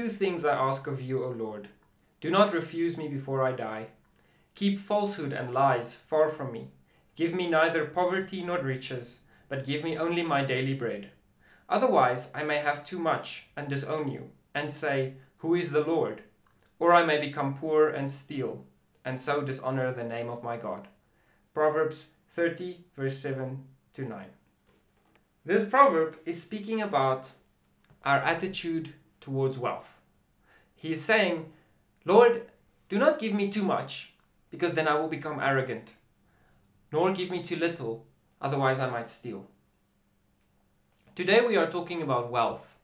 Two things I ask of you, O Lord. Do not refuse me before I die. Keep falsehood and lies far from me. Give me neither poverty nor riches, but give me only my daily bread. Otherwise, I may have too much and disown you, and say, Who is the Lord? Or I may become poor and steal, and so dishonor the name of my God. Proverbs 30, verse 7 to 9. This proverb is speaking about our attitude towards wealth. He's saying, Lord, do not give me too much, because then I will become arrogant, nor give me too little, otherwise I might steal. Today we are talking about wealth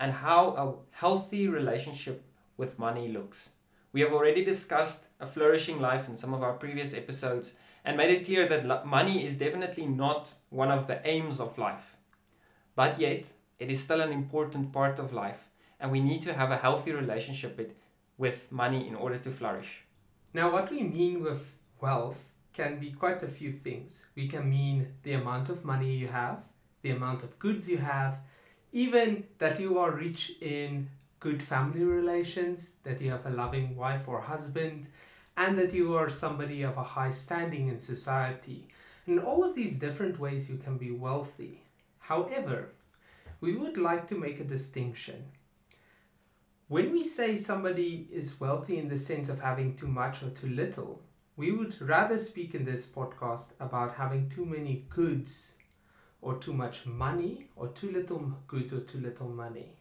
and how a healthy relationship with money looks. We have already discussed a flourishing life in some of our previous episodes and made it clear that money is definitely not one of the aims of life. But yet, it is still an important part of life, and we need to have a healthy relationship with, with money in order to flourish. Now, what we mean with wealth can be quite a few things. We can mean the amount of money you have, the amount of goods you have, even that you are rich in good family relations, that you have a loving wife or husband, and that you are somebody of a high standing in society. In all of these different ways, you can be wealthy. However, we would like to make a distinction. When we say somebody is wealthy in the sense of having too much or too little, we would rather speak in this podcast about having too many goods or too much money or too little goods or too little money.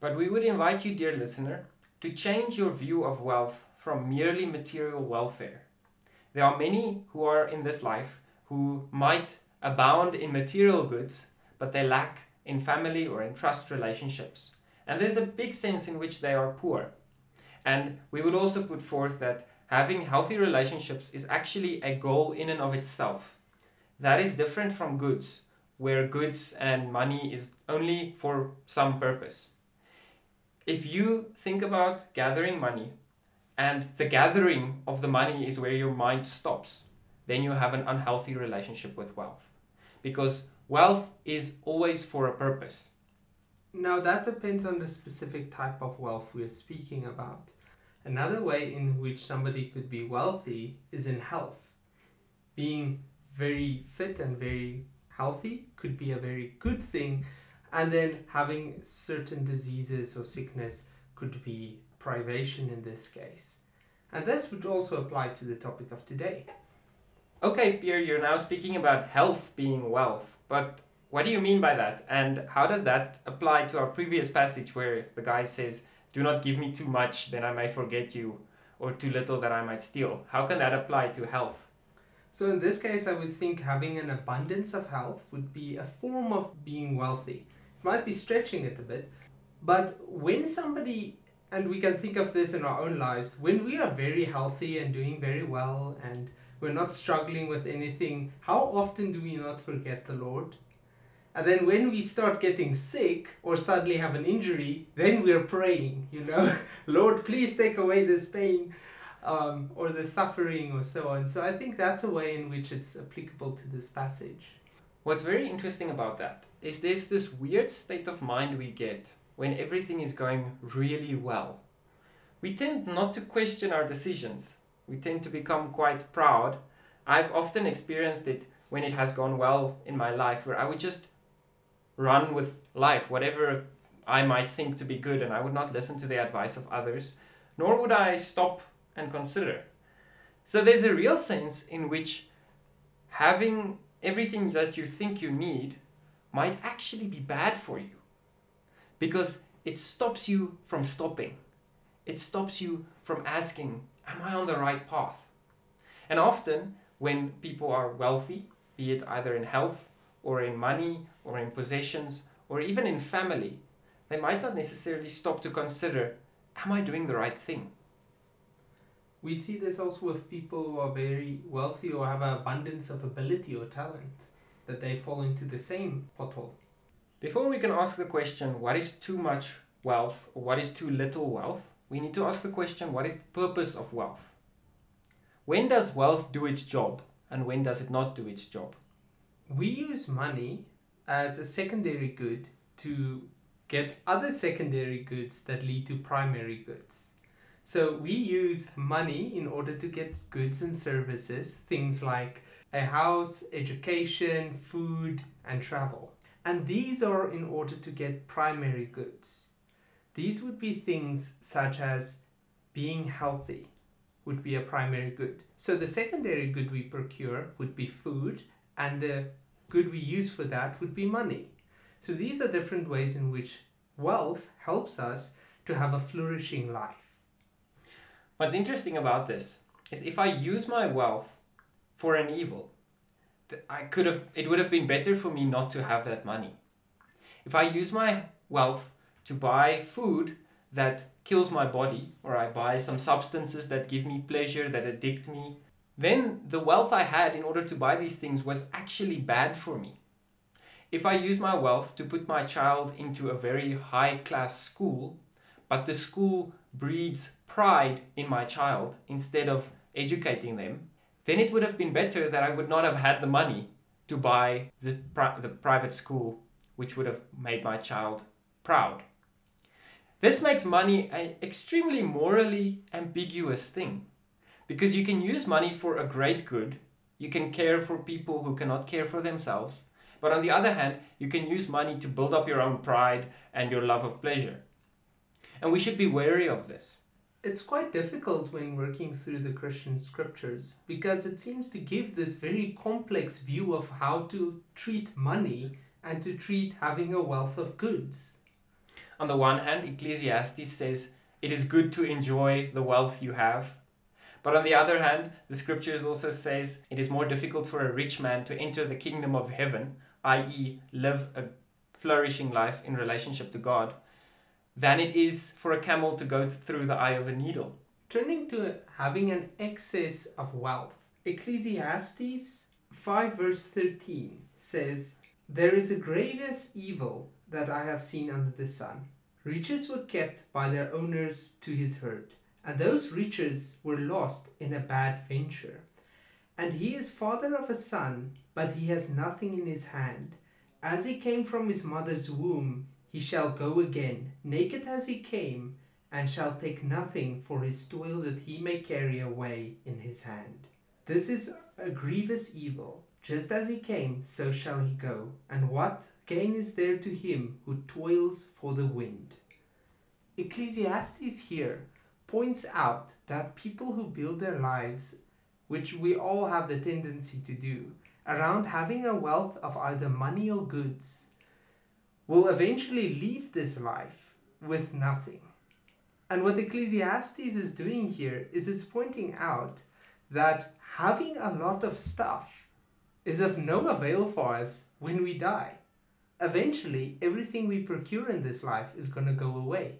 But we would invite you, dear listener, to change your view of wealth from merely material welfare. There are many who are in this life who might abound in material goods, but they lack in family or in trust relationships. And there's a big sense in which they are poor. And we would also put forth that having healthy relationships is actually a goal in and of itself. That is different from goods, where goods and money is only for some purpose. If you think about gathering money and the gathering of the money is where your mind stops, then you have an unhealthy relationship with wealth. Because wealth is always for a purpose. Now, that depends on the specific type of wealth we're speaking about. Another way in which somebody could be wealthy is in health. Being very fit and very healthy could be a very good thing, and then having certain diseases or sickness could be privation in this case. And this would also apply to the topic of today. Okay, Pierre, you're now speaking about health being wealth, but what do you mean by that? And how does that apply to our previous passage where the guy says, Do not give me too much, then I may forget you, or too little that I might steal? How can that apply to health? So, in this case, I would think having an abundance of health would be a form of being wealthy. It might be stretching it a bit, but when somebody and we can think of this in our own lives when we are very healthy and doing very well and we're not struggling with anything how often do we not forget the lord and then when we start getting sick or suddenly have an injury then we're praying you know lord please take away this pain um, or the suffering or so on so i think that's a way in which it's applicable to this passage what's very interesting about that is there's this weird state of mind we get when everything is going really well. We tend not to question our decisions. We tend to become quite proud. I've often experienced it when it has gone well in my life, where I would just run with life, whatever I might think to be good, and I would not listen to the advice of others, nor would I stop and consider. So there's a real sense in which having everything that you think you need might actually be bad for you because it stops you from stopping. It stops you from asking, Am I on the right path? And often, when people are wealthy, be it either in health or in money or in possessions or even in family, they might not necessarily stop to consider, Am I doing the right thing? We see this also with people who are very wealthy or have an abundance of ability or talent, that they fall into the same pothole. Before we can ask the question, what is too much wealth or what is too little wealth, we need to ask the question, what is the purpose of wealth? When does wealth do its job and when does it not do its job? We use money as a secondary good to get other secondary goods that lead to primary goods. So we use money in order to get goods and services, things like a house, education, food, and travel. And these are in order to get primary goods. These would be things such as being healthy would be a primary good. So the secondary good we procure would be food and the good we use for that would be money. So these are different ways in which wealth helps us to have a flourishing life. What's interesting about this is if I use my wealth for an evil, I could have it would have been better for me not to have that money. If I use my wealth to buy food that kills my body, or I buy some substances that give me pleasure, that addict me, then the wealth I had in order to buy these things was actually bad for me. If I use my wealth to put my child into a very high class school, but the school breeds pride in my child instead of educating them, then it would have been better that I would not have had the money to buy the, pri- the private school, which would have made my child proud. This makes money an extremely morally ambiguous thing because you can use money for a great good. You can care for people who cannot care for themselves. But on the other hand, you can use money to build up your own pride and your love of pleasure. And we should be wary of this. It's quite difficult when working through the Christian scriptures because it seems to give this very complex view of how to treat money and to treat having a wealth of goods. On the one hand, Ecclesiastes says it is good to enjoy the wealth you have. But on the other hand, the scriptures also says it is more difficult for a rich man to enter the kingdom of heaven, i.e., live a flourishing life in relationship to God, than it is for a camel to go through the eye of a needle. Turning to having an excess of wealth, Ecclesiastes 5 verse 13 says, There is a grievous evil that I have seen under the sun. Riches were kept by their owners to his hurt, and those riches were lost in a bad venture. And he is father of a son, but he has nothing in his hand. As he came from his mother's womb, he shall go again, naked as he came, and shall take nothing for his toil that he may carry away in his hand. This is a grievous evil. Just as he came, so shall he go. And what gain is there to him who toils for the wind. Ecclesiastes here points out that people who build their lives, which we all have the tendency to do, around having a wealth of either money or goods, will eventually leave this life with nothing. And what Ecclesiastes is doing here is it's pointing out that having a lot of stuff is of no avail for us when we die eventually everything we procure in this life is going to go away.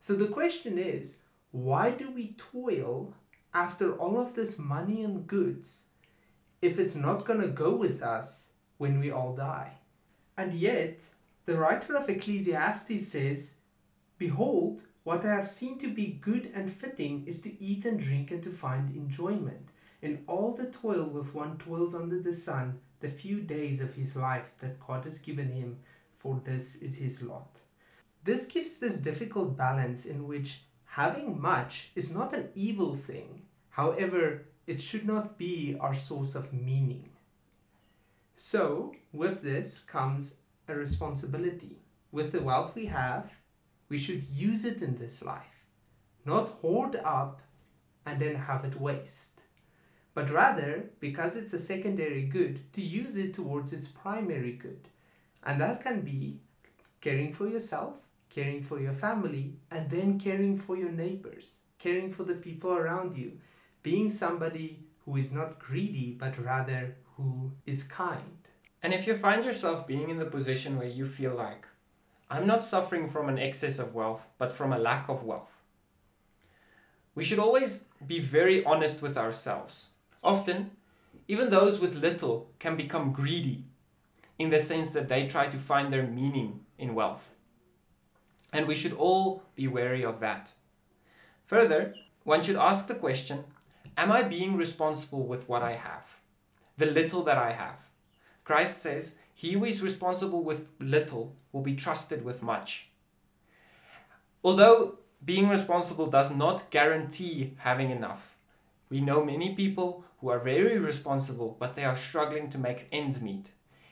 So the question is, why do we toil after all of this money and goods if it's not going to go with us when we all die? And yet, the writer of Ecclesiastes says, Behold, what I have seen to be good and fitting is to eat and drink and to find enjoyment. In all the toil with one toils under the sun, the few days of his life that God has given him, for this is his lot. This gives this difficult balance in which having much is not an evil thing, however, it should not be our source of meaning. So, with this comes a responsibility. With the wealth we have, we should use it in this life, not hoard up and then have it waste but rather, because it's a secondary good, to use it towards its primary good. And that can be caring for yourself, caring for your family, and then caring for your neighbors, caring for the people around you, being somebody who is not greedy, but rather who is kind. And if you find yourself being in the position where you feel like, I'm not suffering from an excess of wealth, but from a lack of wealth, we should always be very honest with ourselves Often, even those with little can become greedy in the sense that they try to find their meaning in wealth. And we should all be wary of that. Further, one should ask the question Am I being responsible with what I have? The little that I have. Christ says, He who is responsible with little will be trusted with much. Although being responsible does not guarantee having enough, we know many people who are very responsible but they are struggling to make ends meet.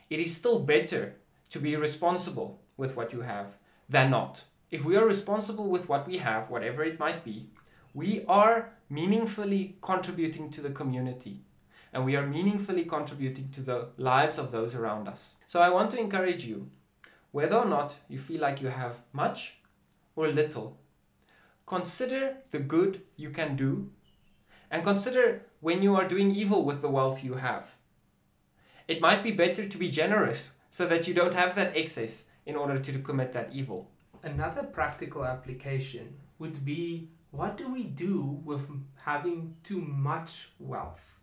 It is still better to be responsible with what you have than not. If we are responsible with what we have, whatever it might be, we are meaningfully contributing to the community and we are meaningfully contributing to the lives of those around us. So I want to encourage you, whether or not you feel like you have much or little, consider the good you can do and consider when you are doing evil with the wealth you have. It might be better to be generous so that you don't have that excess in order to commit that evil. Another practical application would be what do we do with having too much wealth?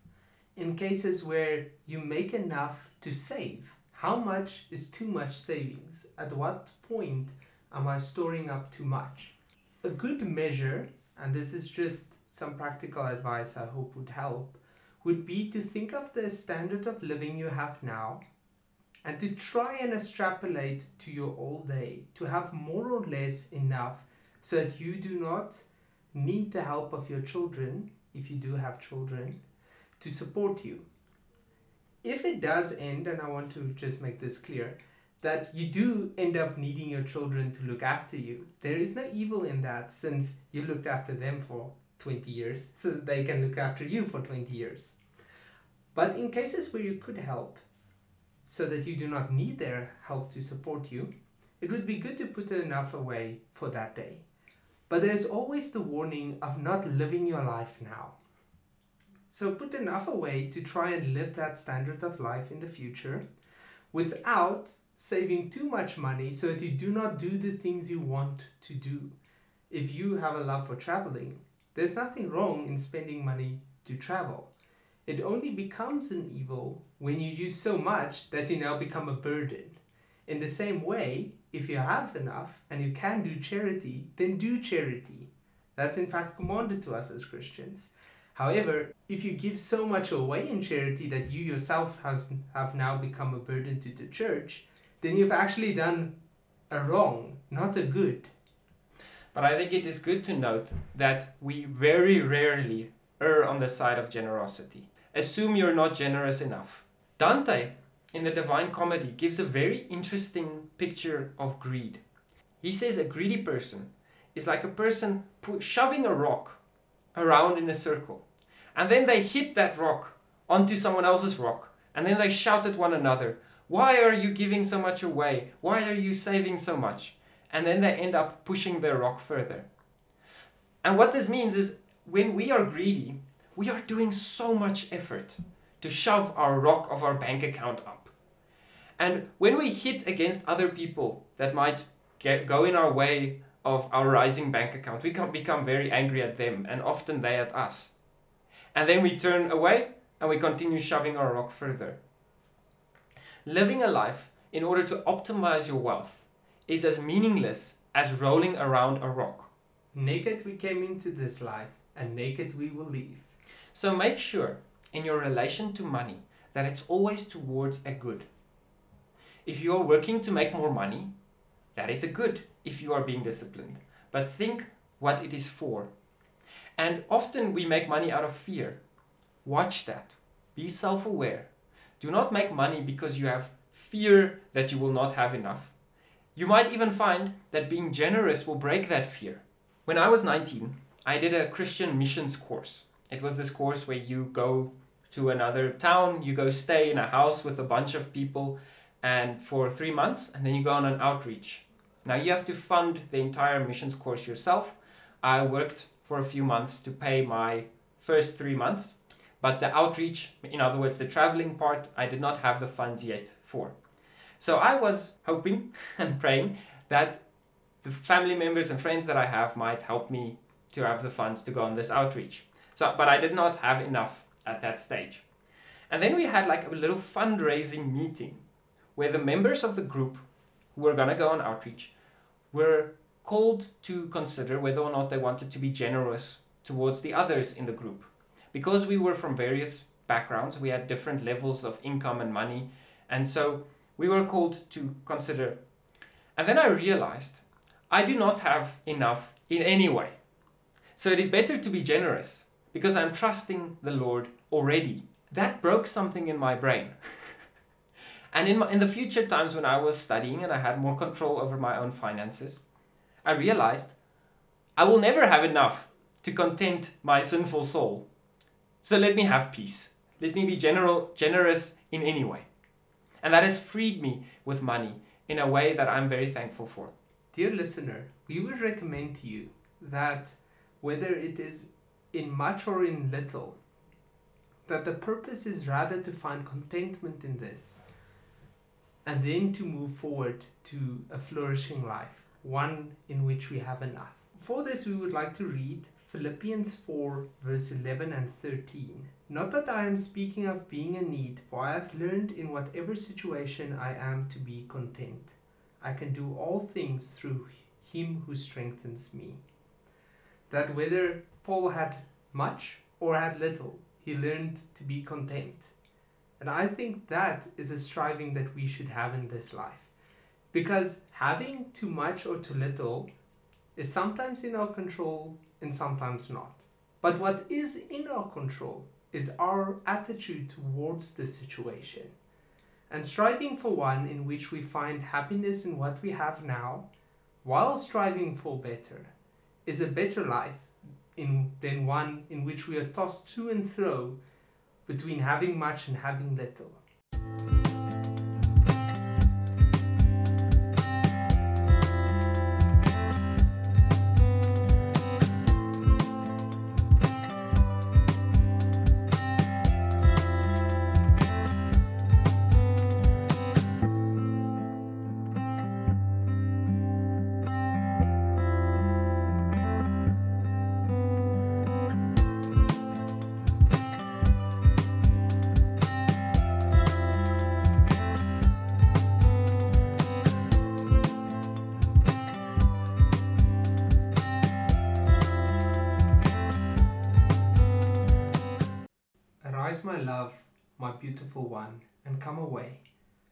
In cases where you make enough to save, how much is too much savings? At what point am I storing up too much? A good measure, and this is just some practical advice I hope would help, would be to think of the standard of living you have now and to try and extrapolate to your old day to have more or less enough so that you do not need the help of your children, if you do have children, to support you. If it does end, and I want to just make this clear, that you do end up needing your children to look after you, there is no evil in that since you looked after them for 20 years, so they can look after you for 20 years. But in cases where you could help, so that you do not need their help to support you, it would be good to put enough away for that day. But there's always the warning of not living your life now. So put enough away to try and live that standard of life in the future without saving too much money so that you do not do the things you want to do. If you have a love for traveling, there's nothing wrong in spending money to travel. It only becomes an evil when you use so much that you now become a burden. In the same way, if you have enough and you can do charity, then do charity. That's in fact commanded to us as Christians. However, if you give so much away in charity that you yourself has, have now become a burden to the church, then you've actually done a wrong, not a good. But I think it is good to note that we very rarely err on the side of generosity. Assume you're not generous enough. Dante, in the Divine Comedy, gives a very interesting picture of greed. He says a greedy person is like a person shoving a rock around in a circle. And then they hit that rock onto someone else's rock. And then they shout at one another, Why are you giving so much away? Why are you saving so much? And then they end up pushing their rock further. And what this means is when we are greedy, we are doing so much effort to shove our rock of our bank account up. And when we hit against other people that might get, go in our way of our rising bank account. We can become very angry at them and often they at us. And then we turn away and we continue shoving our rock further. Living a life in order to optimize your wealth is as meaningless as rolling around a rock. Naked we came into this life, and naked we will leave. So make sure in your relation to money that it's always towards a good. If you are working to make more money, that is a good if you are being disciplined. But think what it is for. And often we make money out of fear. Watch that. Be self aware. Do not make money because you have fear that you will not have enough. You might even find that being generous will break that fear. When I was 19, I did a Christian missions course. It was this course where you go to another town, you go stay in a house with a bunch of people and for 3 months and then you go on an outreach. Now you have to fund the entire missions course yourself. I worked for a few months to pay my first three months, but the outreach, in other words, the traveling part, I did not have the funds yet for. So I was hoping and praying that the family members and friends that I have might help me to have the funds to go on this outreach. So, but I did not have enough at that stage. And then we had like a little fundraising meeting where the members of the group who were going to go on outreach were called to consider whether or not they wanted to be generous towards the others in the group. Because we were from various backgrounds, we had different levels of income and money, and so we were called to consider. And then I realized I do not have enough in any way. So it is better to be generous because I'm trusting the Lord already. That broke something in my brain. and in, my, in the future times when I was studying and I had more control over my own finances, I realized I will never have enough to content my sinful soul. So let me have peace. Let me be general, generous in any way. And that has freed me with money in a way that I'm very thankful for. Dear listener, we would recommend to you that whether it is in much or in little, that the purpose is rather to find contentment in this and then to move forward to a flourishing life, one in which we have enough. For this, we would like to read Philippians 4, verse 11 and 13. Not that I am speaking of being in need, for I have learned in whatever situation I am to be content. I can do all things through him who strengthens me. That whether Paul had much or had little, he learned to be content. And I think that is a striving that we should have in this life. Because having too much or too little is sometimes in our control and sometimes not. But what is in our control is our attitude towards the situation. And striving for one in which we find happiness in what we have now, while striving for better, is a better life in, than one in which we are tossed to and fro between having much and having little. Beautiful one, and come away.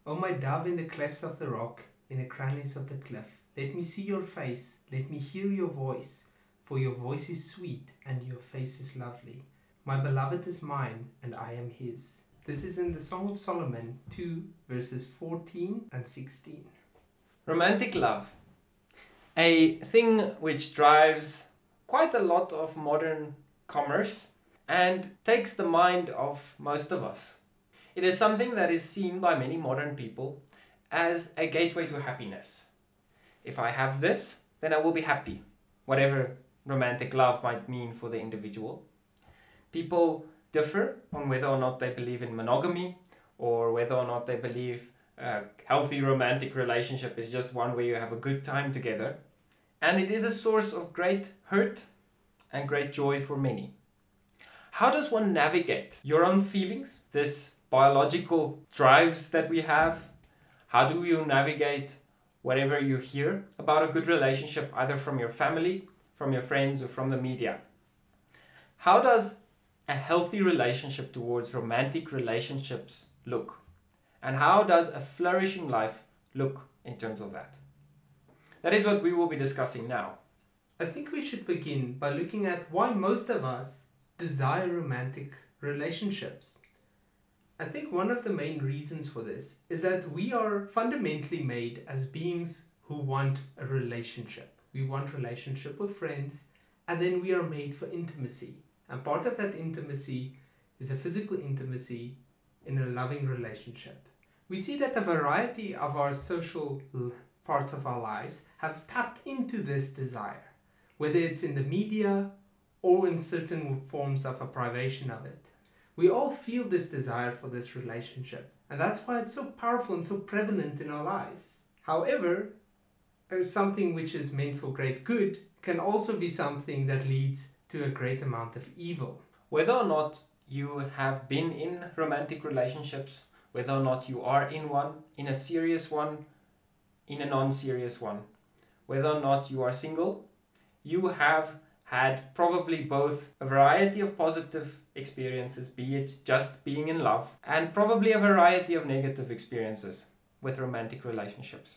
O my dove in the clefts of the rock, in the crannies of the cliff, let me see your face, let me hear your voice, for your voice is sweet and your face is lovely. My beloved is mine, and I am his. This is in the Song of Solomon 2, verses 14 and 16. Romantic love. A thing which drives quite a lot of modern commerce and takes the mind of most of us. It is something that is seen by many modern people as a gateway to happiness. If I have this, then I will be happy, whatever romantic love might mean for the individual. People differ on whether or not they believe in monogamy or whether or not they believe a healthy romantic relationship is just one where you have a good time together. And it is a source of great hurt and great joy for many. How does one navigate your own feelings, this biological drives that we have? How do you navigate whatever you hear about a good relationship, either from your family, from your friends, or from the media? How does a healthy relationship towards romantic relationships look? And how does a flourishing life look in terms of that? That is what we will be discussing now. I think we should begin by looking at why most of us desire romantic relationships. I think one of the main reasons for this is that we are fundamentally made as beings who want a relationship. We want relationship with friends and then we are made for intimacy. And part of that intimacy is a physical intimacy in a loving relationship. We see that a variety of our social parts of our lives have tapped into this desire, whether it's in the media or in certain forms of a privation of it. We all feel this desire for this relationship, and that's why it's so powerful and so prevalent in our lives. However, uh, something which is meant for great good can also be something that leads to a great amount of evil. Whether or not you have been in romantic relationships, whether or not you are in one, in a serious one, in a non serious one, whether or not you are single, you have had probably both a variety of positive experiences, be it just being in love, and probably a variety of negative experiences with romantic relationships.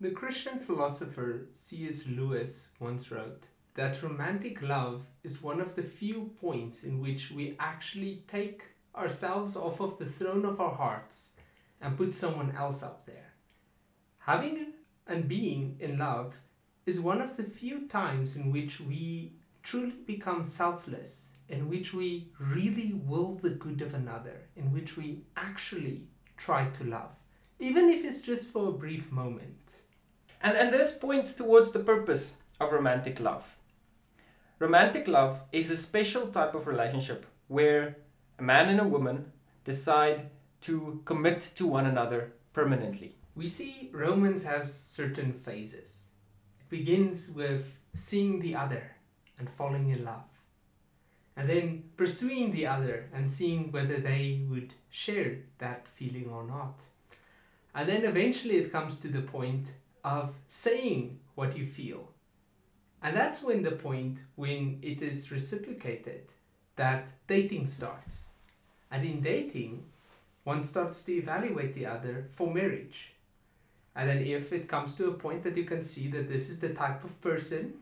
The Christian philosopher C.S. Lewis once wrote that romantic love is one of the few points in which we actually take ourselves off of the throne of our hearts and put someone else up there. Having and being in love is one of the few times in which we truly become selfless, in which we really will the good of another, in which we actually try to love, even if it's just for a brief moment. And, and this points towards the purpose of romantic love. Romantic love is a special type of relationship where a man and a woman decide to commit to one another permanently. We see romance has certain phases. It begins with seeing the other and falling in love, and then pursuing the other and seeing whether they would share that feeling or not. And then eventually it comes to the point of saying what you feel. And that's when the point when it is reciprocated that dating starts. And in dating, one starts to evaluate the other for marriage. And then if it comes to a point that you can see that this is the type of person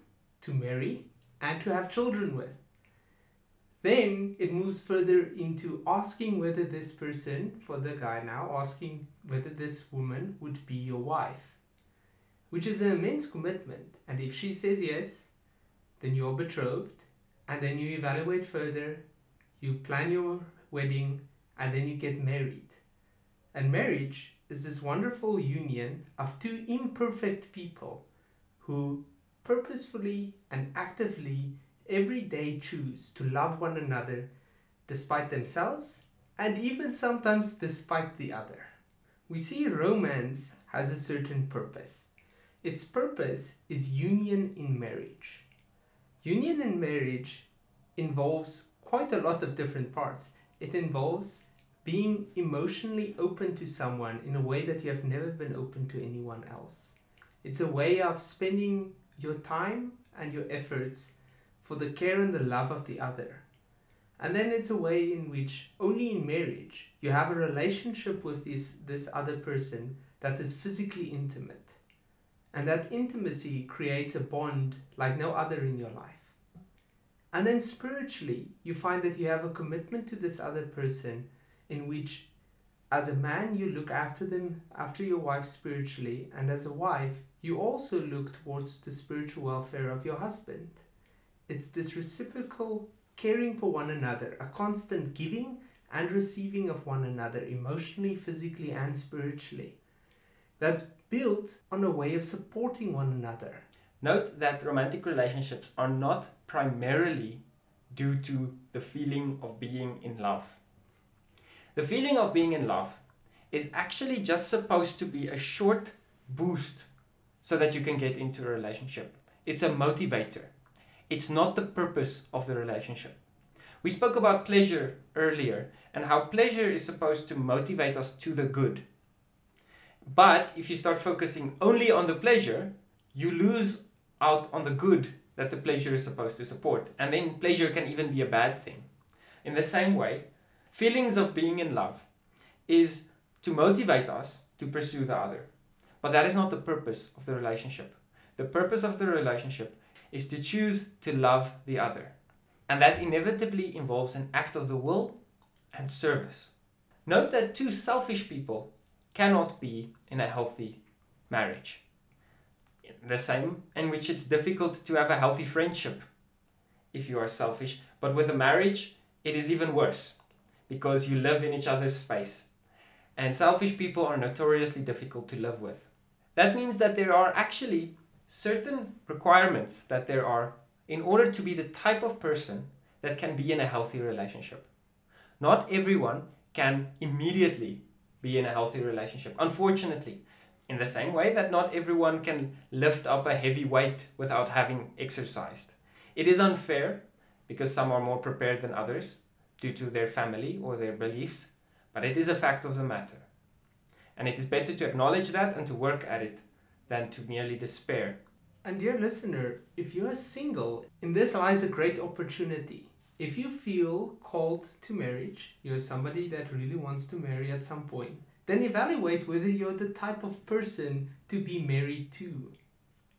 to marry and to have children with, then it moves further into asking whether this person, for the guy now, asking whether this woman would be your wife, which is an immense commitment. And if she says yes, then you're betrothed, and then you evaluate further, you plan your wedding, and then you get married. And marriage is this wonderful union of two imperfect people who purposefully and actively every day choose to love one another despite themselves and even sometimes despite the other. We see romance has a certain purpose. Its purpose is union in marriage. Union in marriage involves quite a lot of different parts. It involves being emotionally open to someone in a way that you have never been open to anyone else. It's a way of spending your time and your efforts for the care and the love of the other. And then it's a way in which only in marriage you have a relationship with this, this other person that is physically intimate. And that intimacy creates a bond like no other in your life. And then spiritually, you find that you have a commitment to this other person in which, as a man, you look after them, after your wife spiritually, and as a wife, you also look towards the spiritual welfare of your husband. It's this reciprocal caring for one another, a constant giving and receiving of one another emotionally, physically, and spiritually. That's built on a way of supporting one another. Note that romantic relationships are not primarily due to the feeling of being in love. The feeling of being in love is actually just supposed to be a short boost so that you can get into a relationship. It's a motivator. It's not the purpose of the relationship. We spoke about pleasure earlier and how pleasure is supposed to motivate us to the good. But if you start focusing only on the pleasure, you lose out on the good that the pleasure is supposed to support. And then pleasure can even be a bad thing. In the same way, feelings of being in love is to motivate us to pursue the other. But that is not the purpose of the relationship. The purpose of the relationship is to choose to love the other. And that inevitably involves an act of the will and service. Note that two selfish people cannot be in a healthy marriage. The same in which it's difficult to have a healthy friendship if you are selfish, but with a marriage, it is even worse because you live in each other's space. And selfish people are notoriously difficult to live with. That means that there are actually certain requirements that there are in order to be the type of person that can be in a healthy relationship. Not everyone can immediately be in a healthy relationship, unfortunately. In the same way that not everyone can lift up a heavy weight without having exercised. It is unfair because some are more prepared than others due to their family or their beliefs, but it is a fact of the matter. And it is better to acknowledge that and to work at it than to merely despair. And dear listener, if you are single, in this lies a great opportunity. If you feel called to marriage, you're somebody that really wants to marry at some point, then evaluate whether you're the type of person to be married to.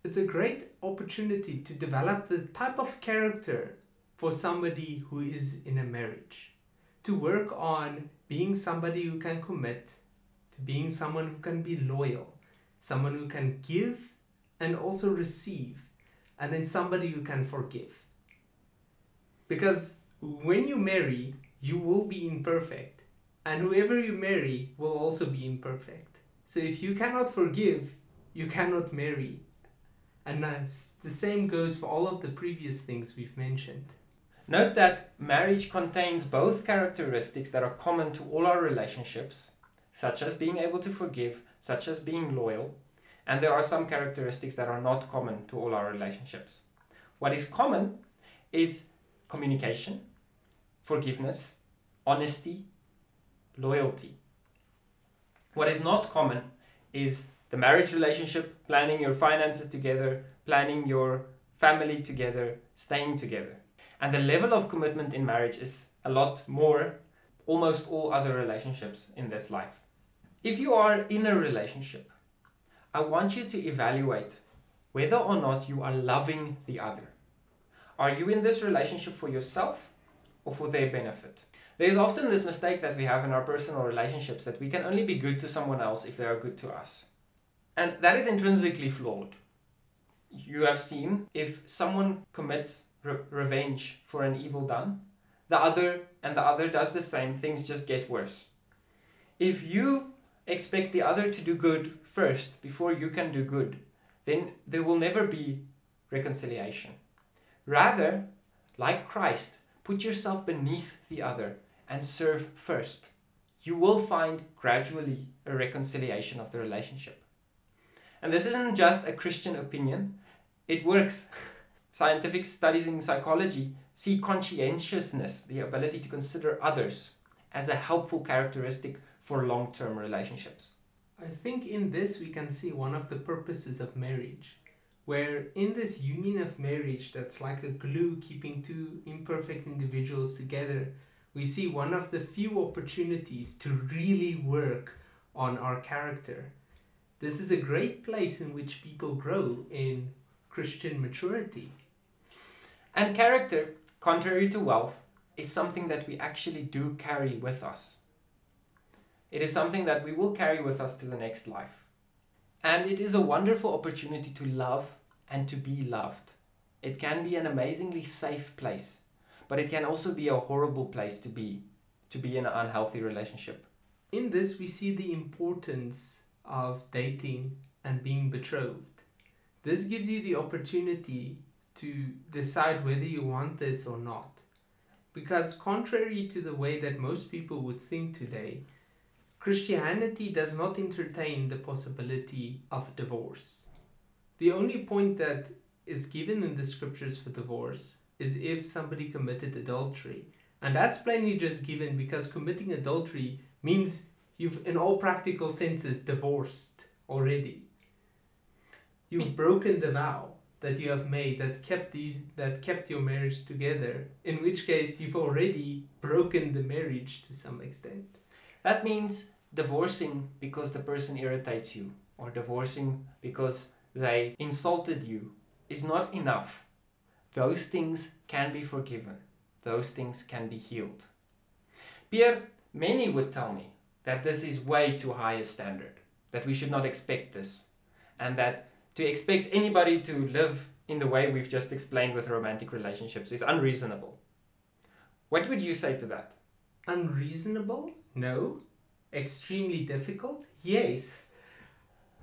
It's a great opportunity to develop the type of character for somebody who is in a marriage. To work on being somebody who can commit, to being someone who can be loyal, someone who can give and also receive, and then somebody who can forgive. Because when you marry, you will be imperfect, and whoever you marry will also be imperfect. So if you cannot forgive, you cannot marry. And that's, the same goes for all of the previous things we've mentioned. Note that marriage contains both characteristics that are common to all our relationships, such as being able to forgive, such as being loyal, and there are some characteristics that are not common to all our relationships. What is common is communication, forgiveness, honesty, loyalty. What is not common is the marriage relationship, planning your finances together, planning your family together, staying together. And the level of commitment in marriage is a lot more almost all other relationships in this life. If you are in a relationship, I want you to evaluate whether or not you are loving the other. Are you in this relationship for yourself or for their benefit? There's often this mistake that we have in our personal relationships that we can only be good to someone else if they are good to us. And that is intrinsically flawed. You have seen if someone commits re- revenge for an evil done, the other and the other does the same, things just get worse. If you expect the other to do good first before you can do good, then there will never be reconciliation. Rather, like Christ, put yourself beneath the other and serve first. You will find gradually a reconciliation of the relationship. And this isn't just a Christian opinion, it works. Scientific studies in psychology see conscientiousness, the ability to consider others, as a helpful characteristic for long term relationships. I think in this we can see one of the purposes of marriage, where in this union of marriage that's like a glue keeping two imperfect individuals together, we see one of the few opportunities to really work on our character. This is a great place in which people grow in Christian maturity. And character, contrary to wealth, is something that we actually do carry with us. It is something that we will carry with us to the next life. And it is a wonderful opportunity to love and to be loved. It can be an amazingly safe place, but it can also be a horrible place to be, to be in an unhealthy relationship. In this, we see the importance of dating and being betrothed. This gives you the opportunity to decide whether you want this or not. Because, contrary to the way that most people would think today, Christianity does not entertain the possibility of divorce. The only point that is given in the scriptures for divorce is if somebody committed adultery. And that's plainly just given because committing adultery means you've, in all practical senses, divorced already. You've broken the vow that you have made that kept these that kept your marriage together. In which case, you've already broken the marriage to some extent. That means divorcing because the person irritates you or divorcing because they insulted you is not enough. Those things can be forgiven. Those things can be healed. Pierre, many would tell me that this is way too high a standard, that we should not expect this, and that to expect anybody to live in the way we've just explained with romantic relationships is unreasonable. What would you say to that? Unreasonable? No. Extremely difficult? Yes.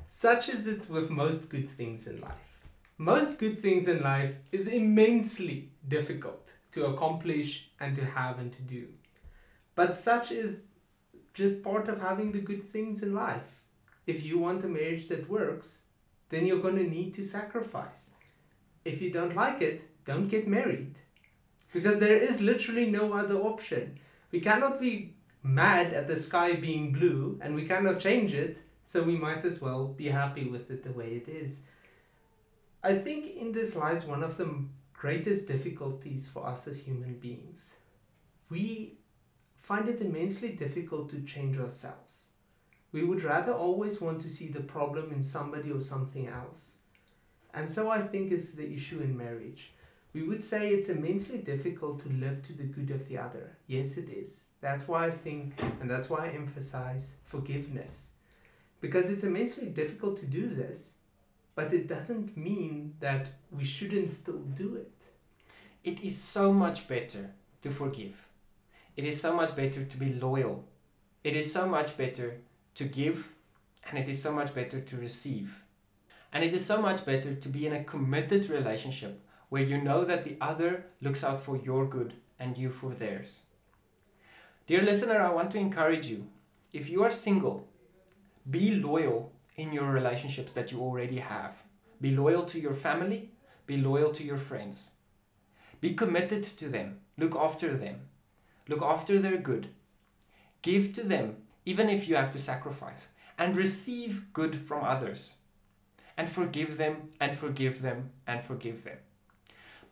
Such is it with most good things in life. Most good things in life is immensely difficult to accomplish and to have and to do. But such is just part of having the good things in life. If you want a marriage that works, then you're going to need to sacrifice. If you don't like it, don't get married. Because there is literally no other option. We cannot be mad at the sky being blue and we cannot change it, so we might as well be happy with it the way it is. I think in this lies one of the greatest difficulties for us as human beings. We find it immensely difficult to change ourselves. We would rather always want to see the problem in somebody or something else. And so I think is the issue in marriage. We would say it's immensely difficult to live to the good of the other. Yes, it is. That's why I think, and that's why I emphasize forgiveness. Because it's immensely difficult to do this, but it doesn't mean that we shouldn't still do it. It is so much better to forgive. It is so much better to be loyal. It is so much better to give, and it is so much better to receive. And it is so much better to be in a committed relationship where you know that the other looks out for your good and you for theirs. Dear listener, I want to encourage you if you are single, be loyal in your relationships that you already have. Be loyal to your family, be loyal to your friends. Be committed to them, look after them, look after their good. Give to them, even if you have to sacrifice, and receive good from others. And forgive them, and forgive them, and forgive them.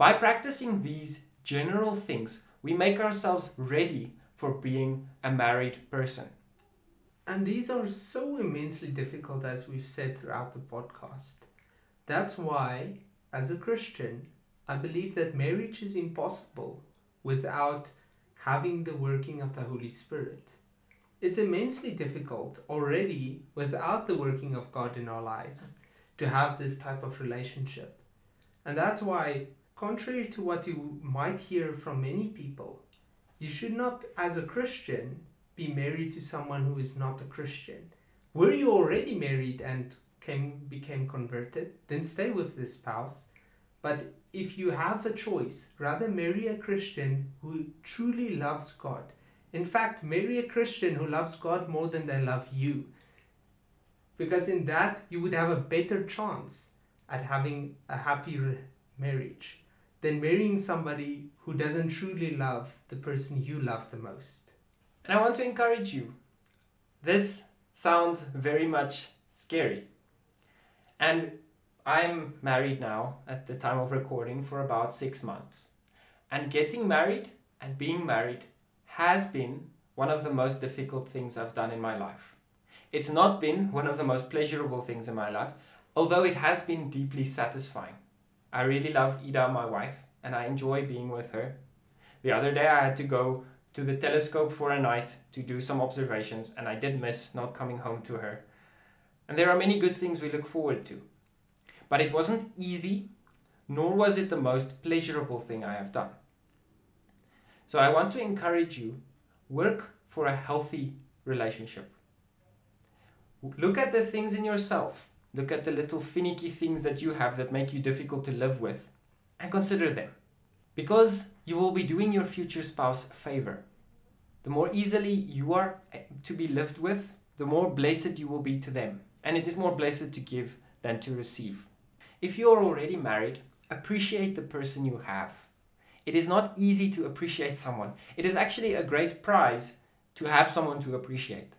By practicing these general things, we make ourselves ready for being a married person. And these are so immensely difficult, as we've said throughout the podcast. That's why, as a Christian, I believe that marriage is impossible without having the working of the Holy Spirit. It's immensely difficult already without the working of God in our lives to have this type of relationship. And that's why Contrary to what you might hear from many people, you should not, as a Christian, be married to someone who is not a Christian. Were you already married and came, became converted, then stay with this spouse. But if you have a choice, rather marry a Christian who truly loves God. In fact, marry a Christian who loves God more than they love you. Because in that, you would have a better chance at having a happy marriage than marrying somebody who doesn't truly love the person you love the most. And I want to encourage you. This sounds very much scary. And I'm married now at the time of recording for about six months. And getting married and being married has been one of the most difficult things I've done in my life. It's not been one of the most pleasurable things in my life, although it has been deeply satisfying. I really love Ida, my wife, and I enjoy being with her. The other day I had to go to the telescope for a night to do some observations, and I did miss not coming home to her. And there are many good things we look forward to. But it wasn't easy, nor was it the most pleasurable thing I have done. So I want to encourage you work for a healthy relationship. Look at the things in yourself Look at the little finicky things that you have that make you difficult to live with and consider them. Because you will be doing your future spouse a favor. The more easily you are eh, to be lived with, the more blessed you will be to them. And it is more blessed to give than to receive. If you are already married, appreciate the person you have. It is not easy to appreciate someone. It is actually a great prize to have someone to appreciate.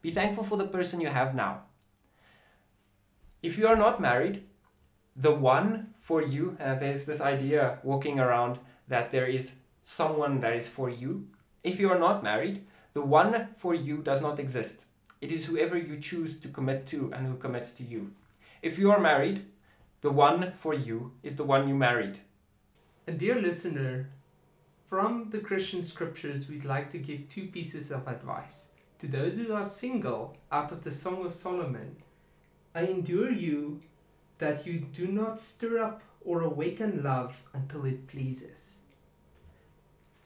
Be thankful for the person you have now if you are not married, the one for you, uh, there's this idea walking around that there is someone that is for you. If you are not married, the one for you does not exist. It is whoever you choose to commit to and who commits to you. If you are married, the one for you is the one you married. And dear listener, from the Christian scriptures, we'd like to give two pieces of advice. To those who are single, out of the Song of Solomon, I endure you that you do not stir up or awaken love until it pleases.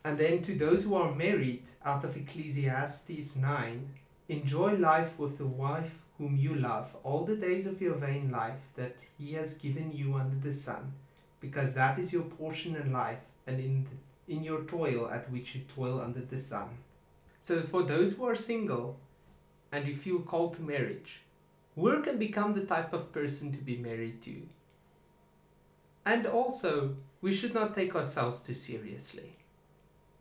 And then to those who are married, out of Ecclesiastes 9, enjoy life with the wife whom you love all the days of your vain life that he has given you under the sun, because that is your portion in life and in, the, in your toil at which you toil under the sun. So, for those who are single and you feel called to marriage, work and become the type of person to be married to. And also, we should not take ourselves too seriously.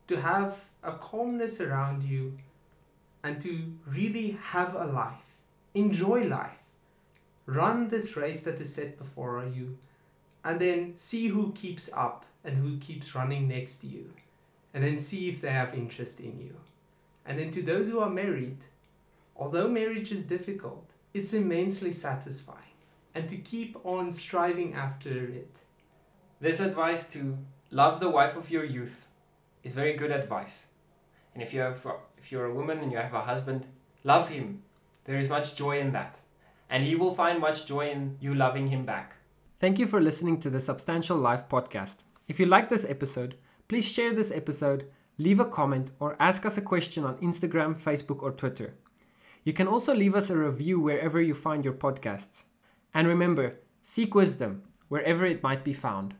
To have a calmness around you and to really have a life, enjoy life, run this race that is set before you, and then see who keeps up and who keeps running next to you, and then see if they have interest in you. And then to those who are married, although marriage is difficult, it's immensely satisfying, and to keep on striving after it. This advice to love the wife of your youth is very good advice. And if you have if you're a woman and you have a husband, love him. There is much joy in that. And he will find much joy in you loving him back. Thank you for listening to the Substantial Life podcast. If you like this episode, please share this episode, leave a comment, or ask us a question on Instagram, Facebook, or Twitter. You can also leave us a review wherever you find your podcasts. And remember, seek wisdom wherever it might be found.